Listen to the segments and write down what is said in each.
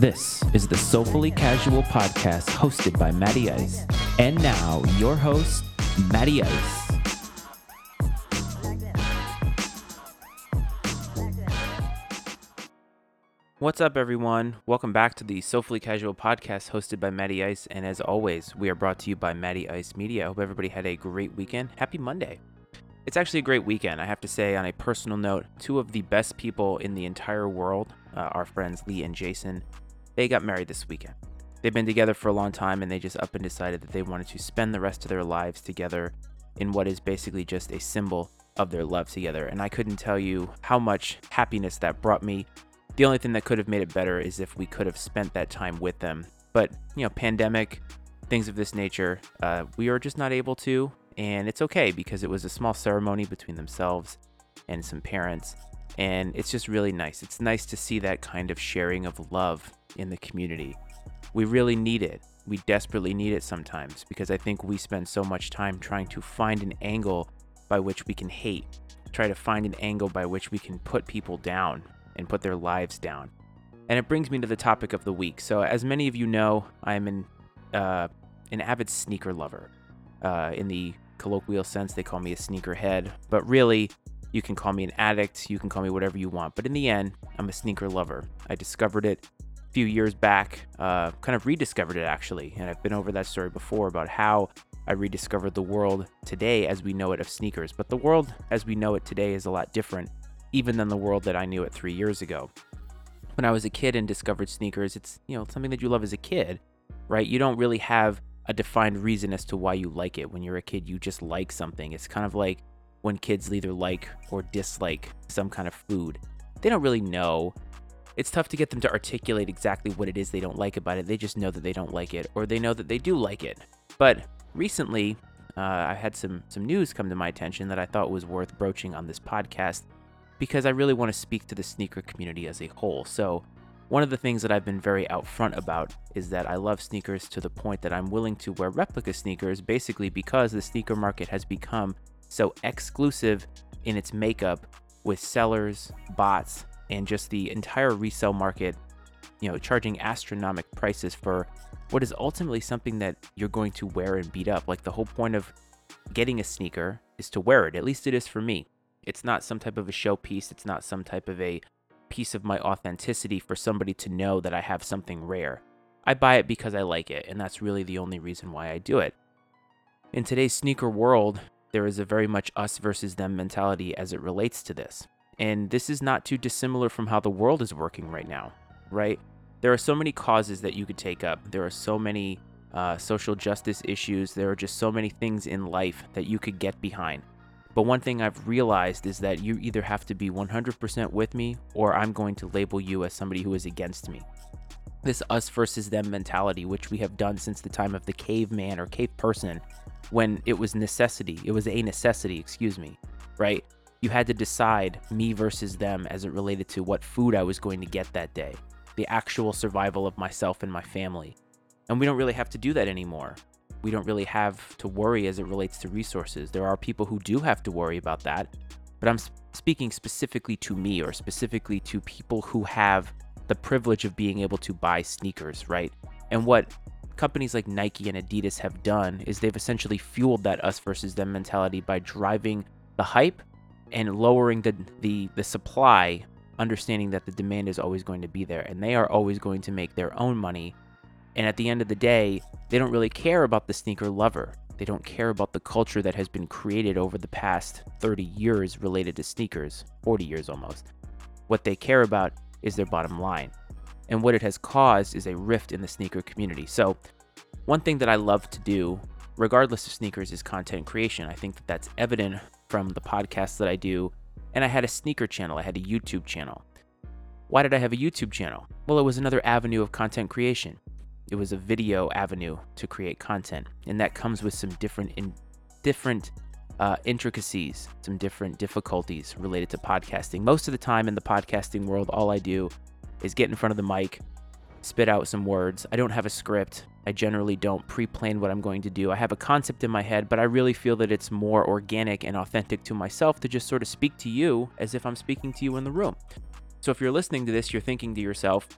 This is the Soulfully Casual podcast hosted by Matty Ice. And now, your host, Matty Ice. What's up, everyone? Welcome back to the Soulfully Casual podcast hosted by Matty Ice. And as always, we are brought to you by Matty Ice Media. I hope everybody had a great weekend. Happy Monday. It's actually a great weekend, I have to say, on a personal note. Two of the best people in the entire world, uh, our friends Lee and Jason, they got married this weekend. They've been together for a long time and they just up and decided that they wanted to spend the rest of their lives together in what is basically just a symbol of their love together. And I couldn't tell you how much happiness that brought me. The only thing that could have made it better is if we could have spent that time with them. But, you know, pandemic, things of this nature, uh, we are just not able to. And it's okay because it was a small ceremony between themselves and some parents. And it's just really nice. It's nice to see that kind of sharing of love in the community. We really need it. We desperately need it sometimes because I think we spend so much time trying to find an angle by which we can hate, try to find an angle by which we can put people down and put their lives down. And it brings me to the topic of the week. So, as many of you know, I'm an, uh, an avid sneaker lover. Uh, in the colloquial sense, they call me a sneakerhead, but really, you can call me an addict, you can call me whatever you want. But in the end, I'm a sneaker lover. I discovered it a few years back, uh, kind of rediscovered it actually. And I've been over that story before about how I rediscovered the world today as we know it of sneakers. But the world as we know it today is a lot different, even than the world that I knew it three years ago. When I was a kid and discovered sneakers, it's you know something that you love as a kid, right? You don't really have a defined reason as to why you like it. When you're a kid, you just like something. It's kind of like when kids either like or dislike some kind of food. They don't really know it's tough to get them to articulate exactly what it is they don't like about it. They just know that they don't like it, or they know that they do like it. But recently, uh, I had some some news come to my attention that I thought was worth broaching on this podcast because I really want to speak to the sneaker community as a whole. So, one of the things that I've been very out front about is that I love sneakers to the point that I'm willing to wear replica sneakers basically because the sneaker market has become so exclusive in its makeup with sellers, bots, and just the entire resale market, you know, charging astronomical prices for what is ultimately something that you're going to wear and beat up. Like the whole point of getting a sneaker is to wear it. At least it is for me. It's not some type of a showpiece. It's not some type of a piece of my authenticity for somebody to know that I have something rare. I buy it because I like it, and that's really the only reason why I do it. In today's sneaker world, there is a very much us versus them mentality as it relates to this. And this is not too dissimilar from how the world is working right now, right? There are so many causes that you could take up. There are so many uh, social justice issues. There are just so many things in life that you could get behind. But one thing I've realized is that you either have to be 100% with me or I'm going to label you as somebody who is against me. This us versus them mentality, which we have done since the time of the caveman or cave person, when it was necessity, it was a necessity, excuse me, right? you had to decide me versus them as it related to what food I was going to get that day, the actual survival of myself and my family. And we don't really have to do that anymore. We don't really have to worry as it relates to resources. There are people who do have to worry about that, but I'm speaking specifically to me or specifically to people who have the privilege of being able to buy sneakers, right? And what companies like Nike and Adidas have done is they've essentially fueled that us versus them mentality by driving the hype and lowering the, the the supply understanding that the demand is always going to be there and they are always going to make their own money. And at the end of the day they don't really care about the sneaker lover. They don't care about the culture that has been created over the past 30 years related to sneakers 40 years almost. What they care about is their bottom line and what it has caused is a rift in the sneaker community so one thing that i love to do regardless of sneakers is content creation i think that that's evident from the podcasts that I do, and I had a sneaker channel, I had a YouTube channel. Why did I have a YouTube channel? Well, it was another avenue of content creation. It was a video avenue to create content, and that comes with some different in different uh, intricacies, some different difficulties related to podcasting. Most of the time in the podcasting world, all I do is get in front of the mic, spit out some words. I don't have a script. I generally don't pre plan what I'm going to do. I have a concept in my head, but I really feel that it's more organic and authentic to myself to just sort of speak to you as if I'm speaking to you in the room. So if you're listening to this, you're thinking to yourself,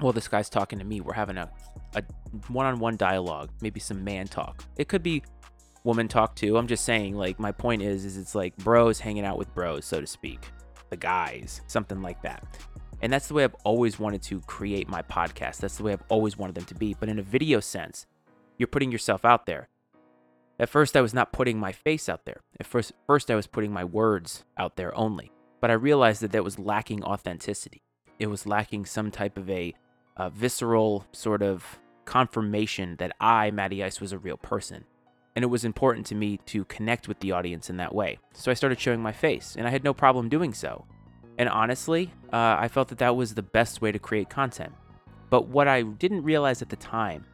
well, this guy's talking to me. We're having a, a one-on-one dialogue, maybe some man talk. It could be woman talk too. I'm just saying, like, my point is, is it's like bros hanging out with bros, so to speak. The guys, something like that. And that's the way I've always wanted to create my podcast. That's the way I've always wanted them to be. But in a video sense, you're putting yourself out there. At first, I was not putting my face out there. At first, first I was putting my words out there only. But I realized that that was lacking authenticity. It was lacking some type of a, a visceral sort of confirmation that I, Matty Ice, was a real person. And it was important to me to connect with the audience in that way. So I started showing my face, and I had no problem doing so. And honestly, uh, I felt that that was the best way to create content. But what I didn't realize at the time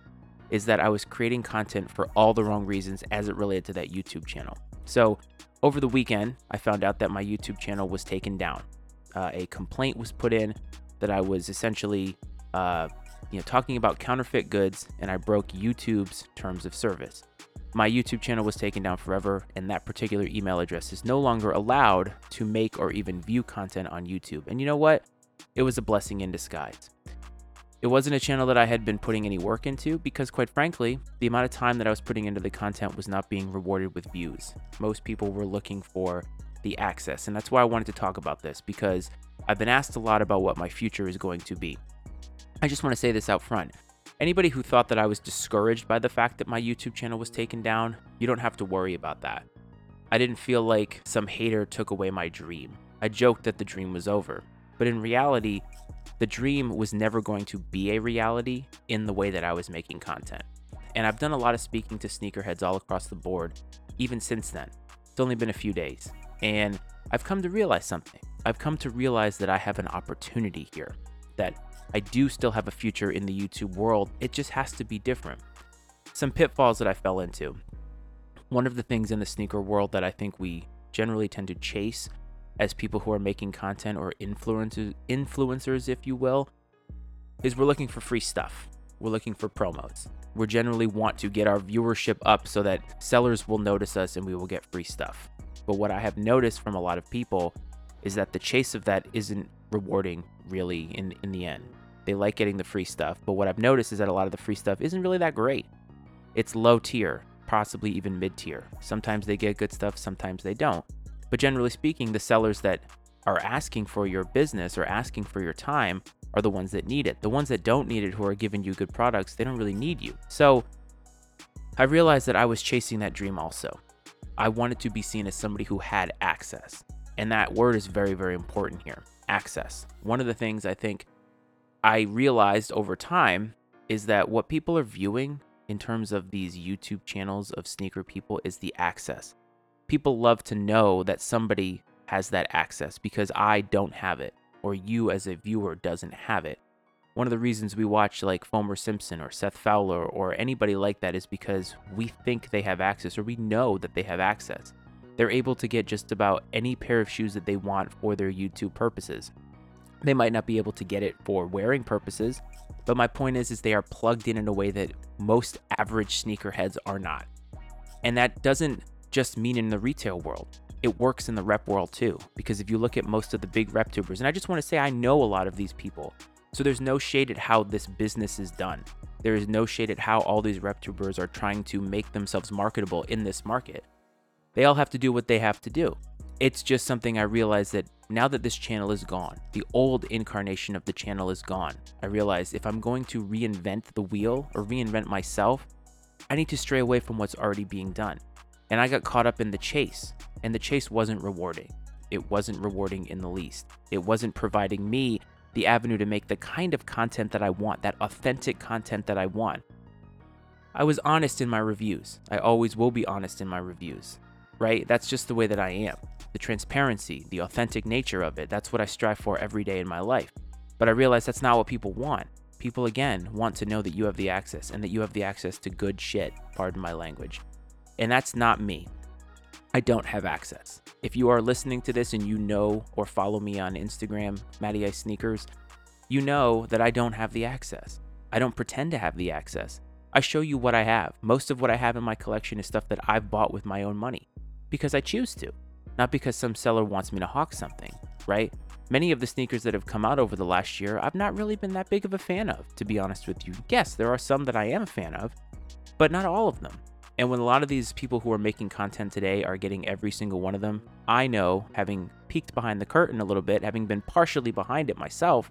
is that I was creating content for all the wrong reasons as it related to that YouTube channel. So over the weekend, I found out that my YouTube channel was taken down. Uh, a complaint was put in that I was essentially, uh, you know, talking about counterfeit goods, and I broke YouTube's terms of service my YouTube channel was taken down forever, and that particular email address is no longer allowed to make or even view content on YouTube. And you know what? It was a blessing in disguise. It wasn't a channel that I had been putting any work into because, quite frankly, the amount of time that I was putting into the content was not being rewarded with views. Most people were looking for the access, and that's why I wanted to talk about this because I've been asked a lot about what my future is going to be. I just want to say this out front. Anybody who thought that I was discouraged by the fact that my YouTube channel was taken down, you don't have to worry about that. I didn't feel like some hater took away my dream. I joked that the dream was over. But in reality, the dream was never going to be a reality in the way that I was making content. And I've done a lot of speaking to sneakerheads all across the board, even since then. It's only been a few days. And I've come to realize something. I've come to realize that I have an opportunity here, that I do still have a future in the YouTube world. It just has to be different. Some pitfalls that I fell into. One of the things in the sneaker world that I think we generally tend to chase as people who are making content or influencers, influencers if you will, is we're looking for free stuff. We're looking for promos. We generally want to get our viewership up so that sellers will notice us and we will get free stuff. But what I have noticed from a lot of people is that the chase of that isn't rewarding really in in the end. They like getting the free stuff, but what I've noticed is that a lot of the free stuff isn't really that great. It's low tier, possibly even mid tier. Sometimes they get good stuff, sometimes they don't. But generally speaking, the sellers that are asking for your business or asking for your time are the ones that need it. The ones that don't need it, who are giving you good products, they don't really need you. So I realized that I was chasing that dream also. I wanted to be seen as somebody who had access. And that word is very, very important here access. One of the things I think I realized over time is that what people are viewing in terms of these YouTube channels of sneaker people is the access. People love to know that somebody has that access because I don't have it or you as a viewer doesn't have it. One of the reasons we watch like Foamer Simpson or Seth Fowler or anybody like that is because we think they have access or we know that they have access they're able to get just about any pair of shoes that they want for their YouTube purposes. They might not be able to get it for wearing purposes, but my point is is they are plugged in in a way that most average sneakerheads are not. And that doesn't just mean in the retail world. It works in the rep world too, because if you look at most of the big rep tubers, and I just want to say I know a lot of these people, so there's no shade at how this business is done. There is no shade at how all these rep tubers are trying to make themselves marketable in this market. They all have to do what they have to do. It's just something I realized that now that this channel is gone, the old incarnation of the channel is gone. I realized if I'm going to reinvent the wheel or reinvent myself, I need to stray away from what's already being done. And I got caught up in the chase, and the chase wasn't rewarding. It wasn't rewarding in the least. It wasn't providing me the avenue to make the kind of content that I want, that authentic content that I want. I was honest in my reviews. I always will be honest in my reviews right? That's just the way that I am. The transparency, the authentic nature of it, that's what I strive for every day in my life. But I realize that's not what people want. People, again, want to know that you have the access and that you have the access to good shit, pardon my language. And that's not me. I don't have access. If you are listening to this and you know or follow me on Instagram, Matty Ice Sneakers, you know that I don't have the access. I don't pretend to have the access. I show you what I have. Most of what I have in my collection is stuff that I've bought with my own money because I choose to, not because some seller wants me to hawk something, right? many of the sneakers that have come out over the last year, I've not really been that big of a fan of, to be honest with you. Yes, there are some that I am a fan of, but not all of them. And when a lot of these people who are making content today are getting every single one of them, I know, having peeked behind the curtain a little bit, having been partially behind it myself,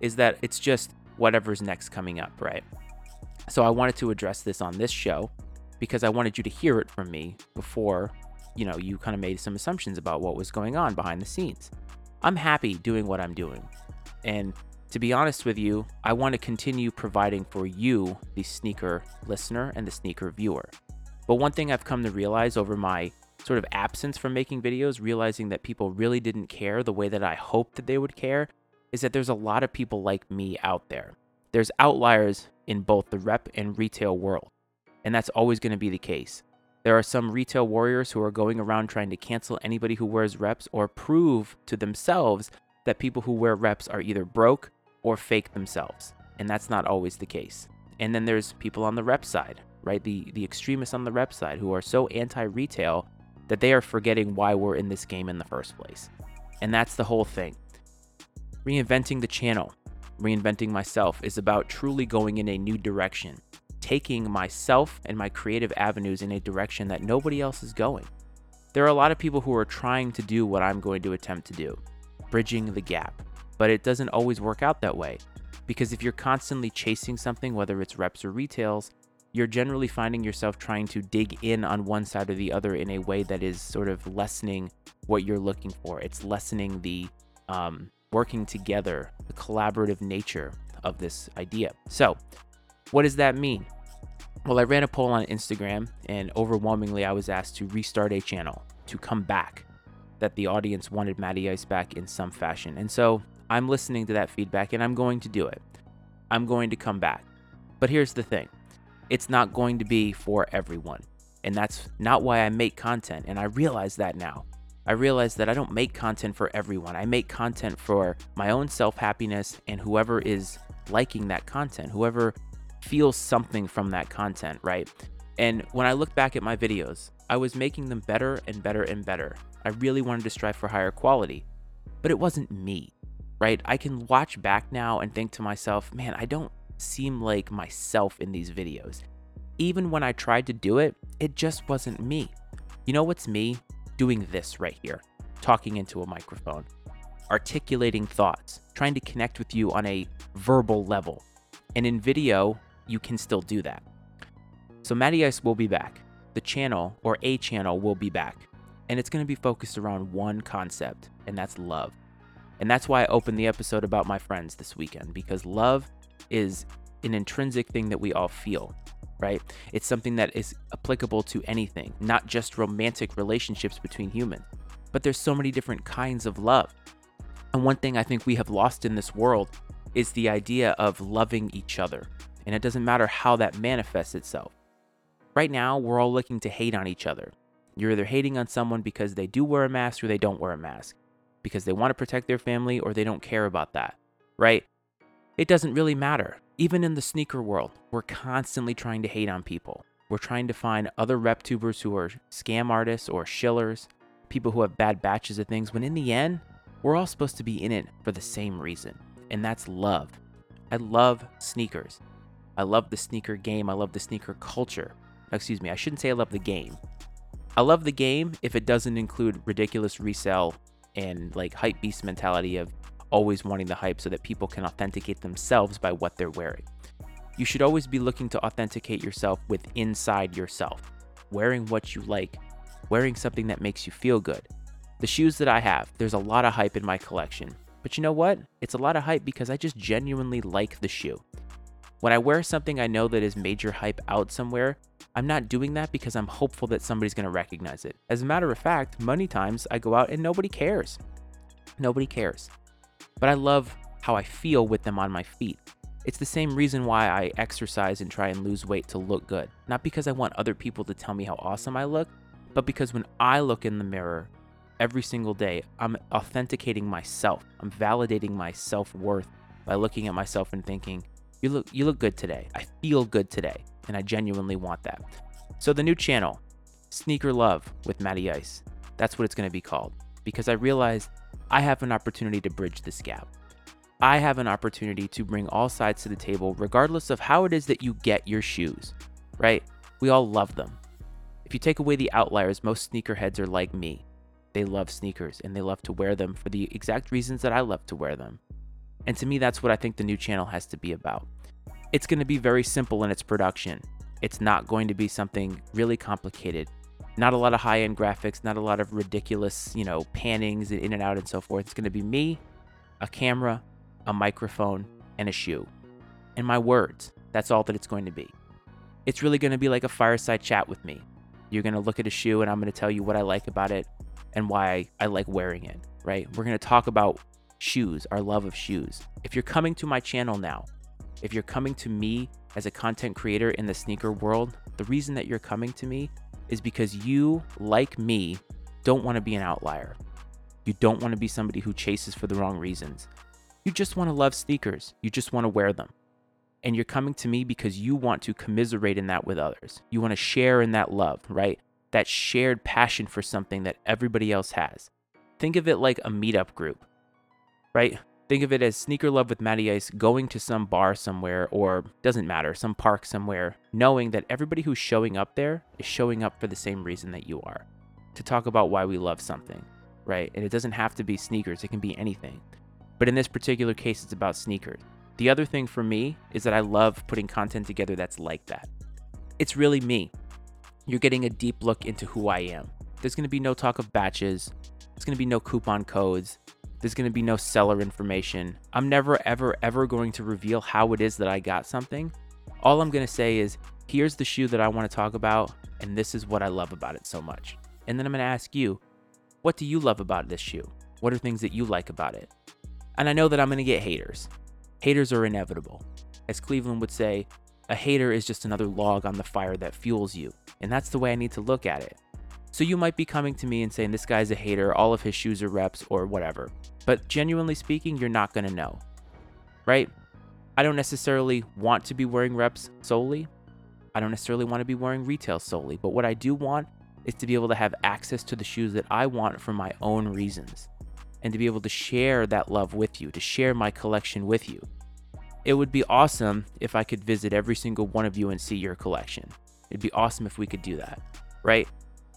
is that it's just whatever's next coming up, right? So I wanted to address this on this show because I wanted you to hear it from me before, you know, you kind of made some assumptions about what was going on behind the scenes. I'm happy doing what I'm doing. And to be honest with you, I want to continue providing for you, the sneaker listener and the sneaker viewer. But one thing I've come to realize over my sort of absence from making videos, realizing that people really didn't care the way that I hoped that they would care, is that there's a lot of people like me out there. There's outliers in both the rep and retail world, and that's always going to be the case. There are some retail warriors who are going around trying to cancel anybody who wears reps or prove to themselves that people who wear reps are either broke or fake themselves, and that's not always the case. And then there's people on the rep side right? The the extremists on the rep side who are so anti-retail that they are forgetting why we're in this game in the first place. And that's the whole thing. Reinventing the channel, reinventing myself is about truly going in a new direction, taking myself and my creative avenues in a direction that nobody else is going. There are a lot of people who are trying to do what I'm going to attempt to do, bridging the gap, but it doesn't always work out that way. Because if you're constantly chasing something, whether it's reps or retails, you're generally finding yourself trying to dig in on one side or the other in a way that is sort of lessening what you're looking for. It's lessening the um, working together, the collaborative nature of this idea. So, what does that mean? Well, I ran a poll on Instagram, and overwhelmingly, I was asked to restart a channel, to come back, that the audience wanted Matty Ice back in some fashion. And so, I'm listening to that feedback, and I'm going to do it. I'm going to come back. But here's the thing it's not going to be for everyone. And that's not why I make content. And I realize that now. I realize that I don't make content for everyone. I make content for my own self happiness and whoever is liking that content, whoever feels something from that content, right? And when I look back at my videos, I was making them better and better and better. I really wanted to strive for higher quality, but it wasn't me, right? I can watch back now and think to myself, man, I don't seem like myself in these videos. Even when I tried to do it, it just wasn't me. You know what's me? Doing this right here, talking into a microphone, articulating thoughts, trying to connect with you on a verbal level. And in video, you can still do that. So Matty Ice will be back. The channel, or a channel, will be back. And it's going to be focused around one concept, and that's love. And that's why I opened the episode about my friends this weekend, because love is an intrinsic thing that we all feel, right? It's something that is applicable to anything, not just romantic relationships between humans. But there's so many different kinds of love. And one thing I think we have lost in this world is the idea of loving each other. And it doesn't matter how that manifests itself. Right now, we're all looking to hate on each other. You're either hating on someone because they do wear a mask or they don't wear a mask, because they want to protect their family or they don't care about that, right? It doesn't really matter. Even in the sneaker world, we're constantly trying to hate on people. We're trying to find other rep tubers who are scam artists or shillers, people who have bad batches of things, when in the end, we're all supposed to be in it for the same reason, and that's love. I love sneakers. I love the sneaker game. I love the sneaker culture. Excuse me, I shouldn't say I love the game. I love the game if it doesn't include ridiculous resell and like hype beast mentality of always wanting the hype so that people can authenticate themselves by what they're wearing. You should always be looking to authenticate yourself with inside yourself, wearing what you like, wearing something that makes you feel good. The shoes that I have, there's a lot of hype in my collection. But you know what? It's a lot of hype because I just genuinely like the shoe. When I wear something I know that is major hype out somewhere, I'm not doing that because I'm hopeful that somebody's going to recognize it. As a matter of fact, many times I go out and nobody cares. Nobody cares but I love how I feel with them on my feet. It's the same reason why I exercise and try and lose weight to look good. Not because I want other people to tell me how awesome I look, but because when I look in the mirror every single day, I'm authenticating myself. I'm validating my self-worth by looking at myself and thinking, "You look you look good today. I feel good today." And I genuinely want that. So the new channel, Sneaker Love with Matty Ice. That's what it's going to be called because I realized I have an opportunity to bridge this gap. I have an opportunity to bring all sides to the table, regardless of how it is that you get your shoes, right? We all love them. If you take away the outliers, most sneakerheads are like me. They love sneakers and they love to wear them for the exact reasons that I love to wear them. And to me, that's what I think the new channel has to be about. It's going to be very simple in its production. It's not going to be something really complicated. Not a lot of high end graphics, not a lot of ridiculous, you know, pannings in and out and so forth. It's going to be me, a camera, a microphone, and a shoe. And my words. That's all that it's going to be. It's really going to be like a fireside chat with me. You're going to look at a shoe and I'm going to tell you what I like about it and why I like wearing it, right? We're going to talk about shoes, our love of shoes. If you're coming to my channel now, if you're coming to me as a content creator in the sneaker world, the reason that you're coming to me is because you, like me, don't want to be an outlier. You don't want to be somebody who chases for the wrong reasons. You just want to love sneakers. You just want to wear them. And you're coming to me because you want to commiserate in that with others. You want to share in that love, right? That shared passion for something that everybody else has. Think of it like a meetup group, right? Think of it as Sneaker Love with Matty Ice going to some bar somewhere, or doesn't matter, some park somewhere, knowing that everybody who's showing up there is showing up for the same reason that you are to talk about why we love something, right? And it doesn't have to be sneakers, it can be anything. But in this particular case, it's about sneakers. The other thing for me is that I love putting content together that's like that. It's really me. You're getting a deep look into who I am. There's to be no talk of batches. There's to be no coupon codes. There's going to be no seller information. I'm never, ever, ever going to reveal how it is that I got something. All I'm going to say is, here's the shoe that I want to talk about, and this is what I love about it so much. And then I'm going to ask you, what do you love about this shoe? What are things that you like about it? And I know that I'm going to get haters. Haters are inevitable. As Cleveland would say, a hater is just another log on the fire that fuels you. And that's the way I need to look at it. So you might be coming to me and saying, this guy's a hater, all of his shoes are reps, or whatever. But genuinely speaking, you're not going to know. Right? I don't necessarily want to be wearing reps solely. I don't necessarily want to be wearing retail solely. But what I do want is to be able to have access to the shoes that I want for my own reasons and to be able to share that love with you, to share my collection with you. It would be awesome if I could visit every single one of you and see your collection. It'd be awesome if we could do that, right?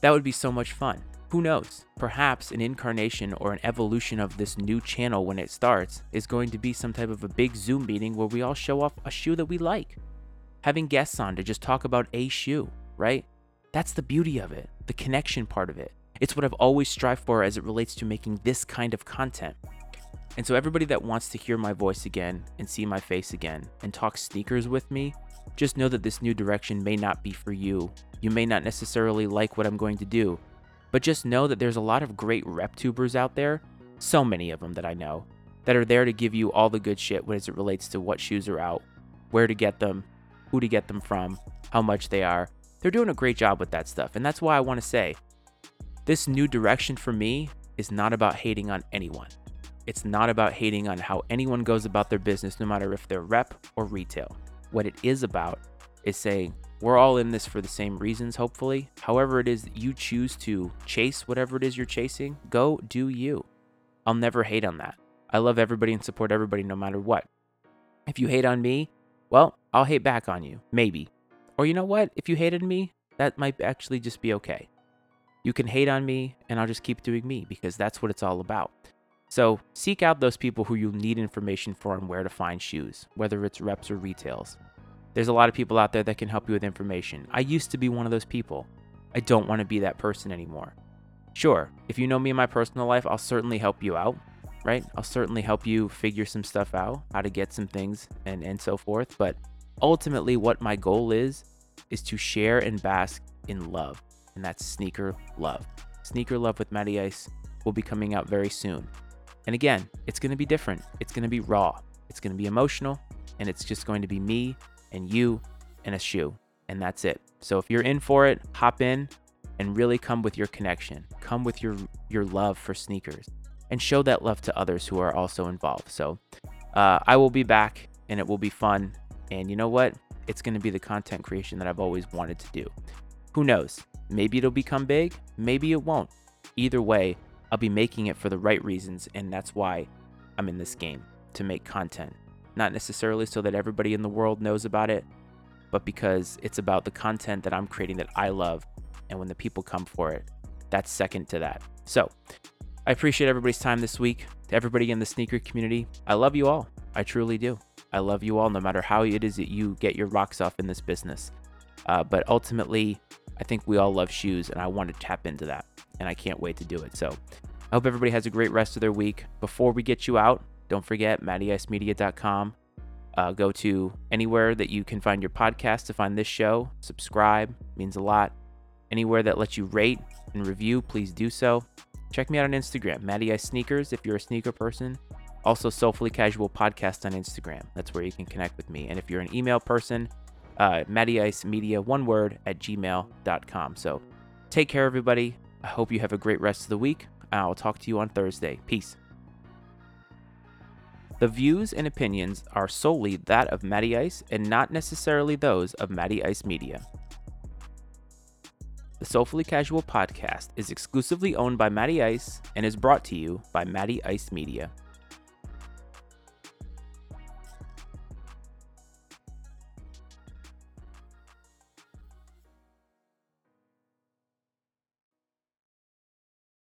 That would be so much fun. Who knows? Perhaps an incarnation or an evolution of this new channel when it starts is going to be some type of a big Zoom meeting where we all show off a shoe that we like. Having guests on to just talk about a shoe, right? That's the beauty of it, the connection part of it. It's what I've always strived for as it relates to making this kind of content. And so, everybody that wants to hear my voice again and see my face again and talk sneakers with me, just know that this new direction may not be for you. You may not necessarily like what I'm going to do, but just know that there's a lot of great rep tubers out there, so many of them that I know, that are there to give you all the good shit as it relates to what shoes are out, where to get them, who to get them from, how much they are. They're doing a great job with that stuff. And that's why I want to say this new direction for me is not about hating on anyone. It's not about hating on how anyone goes about their business, no matter if they're rep or retail. What it is about is saying, we're all in this for the same reasons, hopefully. However, it is that you choose to chase whatever it is you're chasing, go do you. I'll never hate on that. I love everybody and support everybody no matter what. If you hate on me, well, I'll hate back on you, maybe. Or you know what? If you hated me, that might actually just be okay. You can hate on me, and I'll just keep doing me because that's what it's all about. So seek out those people who you need information for on where to find shoes, whether it's reps or retails. There's a lot of people out there that can help you with information. I used to be one of those people. I don't want to be that person anymore. Sure, if you know me in my personal life, I'll certainly help you out, right? I'll certainly help you figure some stuff out, how to get some things and, and so forth. But ultimately, what my goal is, is to share and bask in love and that's Sneaker Love. Sneaker Love with Matty Ice will be coming out very soon. And again, it's going to be different. It's going to be raw. It's going to be emotional, and it's just going to be me and you and a shoe, and that's it. So if you're in for it, hop in and really come with your connection. Come with your your love for sneakers and show that love to others who are also involved. So uh, I will be back, and it will be fun. And you know what? It's going to be the content creation that I've always wanted to do. Who knows? Maybe it'll become big, maybe it won't. Either way, I'll be making it for the right reasons, and that's why I'm in this game to make content. Not necessarily so that everybody in the world knows about it, but because it's about the content that I'm creating that I love. And when the people come for it, that's second to that. So I appreciate everybody's time this week. To everybody in the sneaker community, I love you all. I truly do. I love you all, no matter how it is that you get your rocks off in this business. Uh, but ultimately, I think we all love shoes, and I want to tap into that, and I can't wait to do it. So I hope everybody has a great rest of their week. Before we get you out, don't forget mattyicemedia.com. Uh, go to anywhere that you can find your podcast to find this show. Subscribe means a lot. Anywhere that lets you rate and review, please do so. Check me out on Instagram, Matty Sneakers, if you're a sneaker person. Also, Soulfully Casual Podcast on Instagram. That's where you can connect with me. And if you're an email person, uh, Matty Media, one word, at gmail.com. So take care, everybody. I hope you have a great rest of the week. I'll talk to you on Thursday. Peace. The views and opinions are solely that of Matty Ice and not necessarily those of Matty Ice Media. The Soulfully Casual podcast is exclusively owned by Matty Ice and is brought to you by Matty Ice Media.